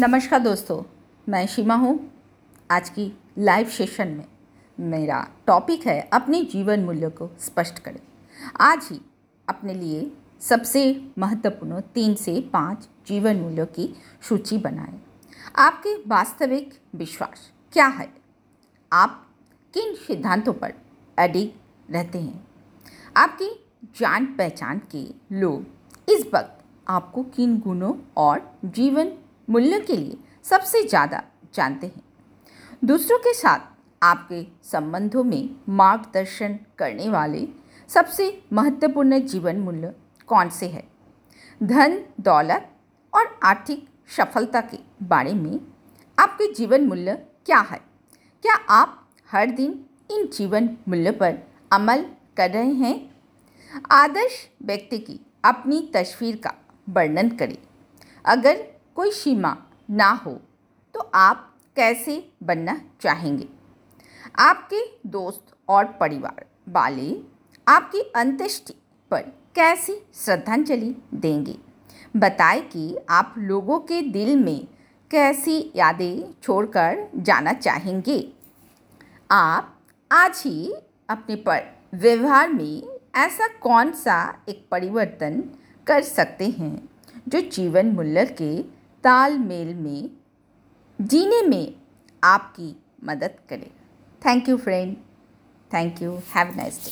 नमस्कार दोस्तों, मैं सीमा हूँ। आज की लाइव सेशन में मेरा टॉपिक है अपने जीवन मूल्यों को स्पष्ट करें आज ही अपने लिए सबसे महत्वपूर्ण तीन से पाँच जीवन मूल्यों की सूची बनाएँ। आपके वास्तविक विश्वास क्या है? आप किन सिद्धांतों पर अडिग रहते हैं? आपकी जान पहचान के लोग इस वक्त आपको किन गुणों और जीवन मूल्यों के लिए सबसे ज़्यादा जानते हैं। दूसरों के साथ आपके संबंधों में मार्गदर्शन करने वाले सबसे महत्वपूर्ण जीवन मूल्य कौन से है? धन, दौलत और आर्थिक सफलता के बारे में आपके जीवन मूल्य क्या है? क्या आप हर दिन इन जीवन मूल्य पर अमल कर रहे हैं? आदर्श व्यक्ति की अपनी तस्वीर का वर्णन करें। अगर कोई सीमा ना हो तो आप कैसे बनना चाहेंगे? आपके दोस्त और परिवार वाले आपकी अंत्येष्टि पर कैसी श्रद्धांजलि देंगे? बताएँ कि आप लोगों के दिल में कैसी यादें छोड़कर जाना चाहेंगे। आप आज ही अपने पर व्यवहार में ऐसा कौन सा एक परिवर्तन कर सकते हैं जो जीवन मूल्य के तालमेल में जीने में आपकी मदद करे। Thank you friend thank you have nice day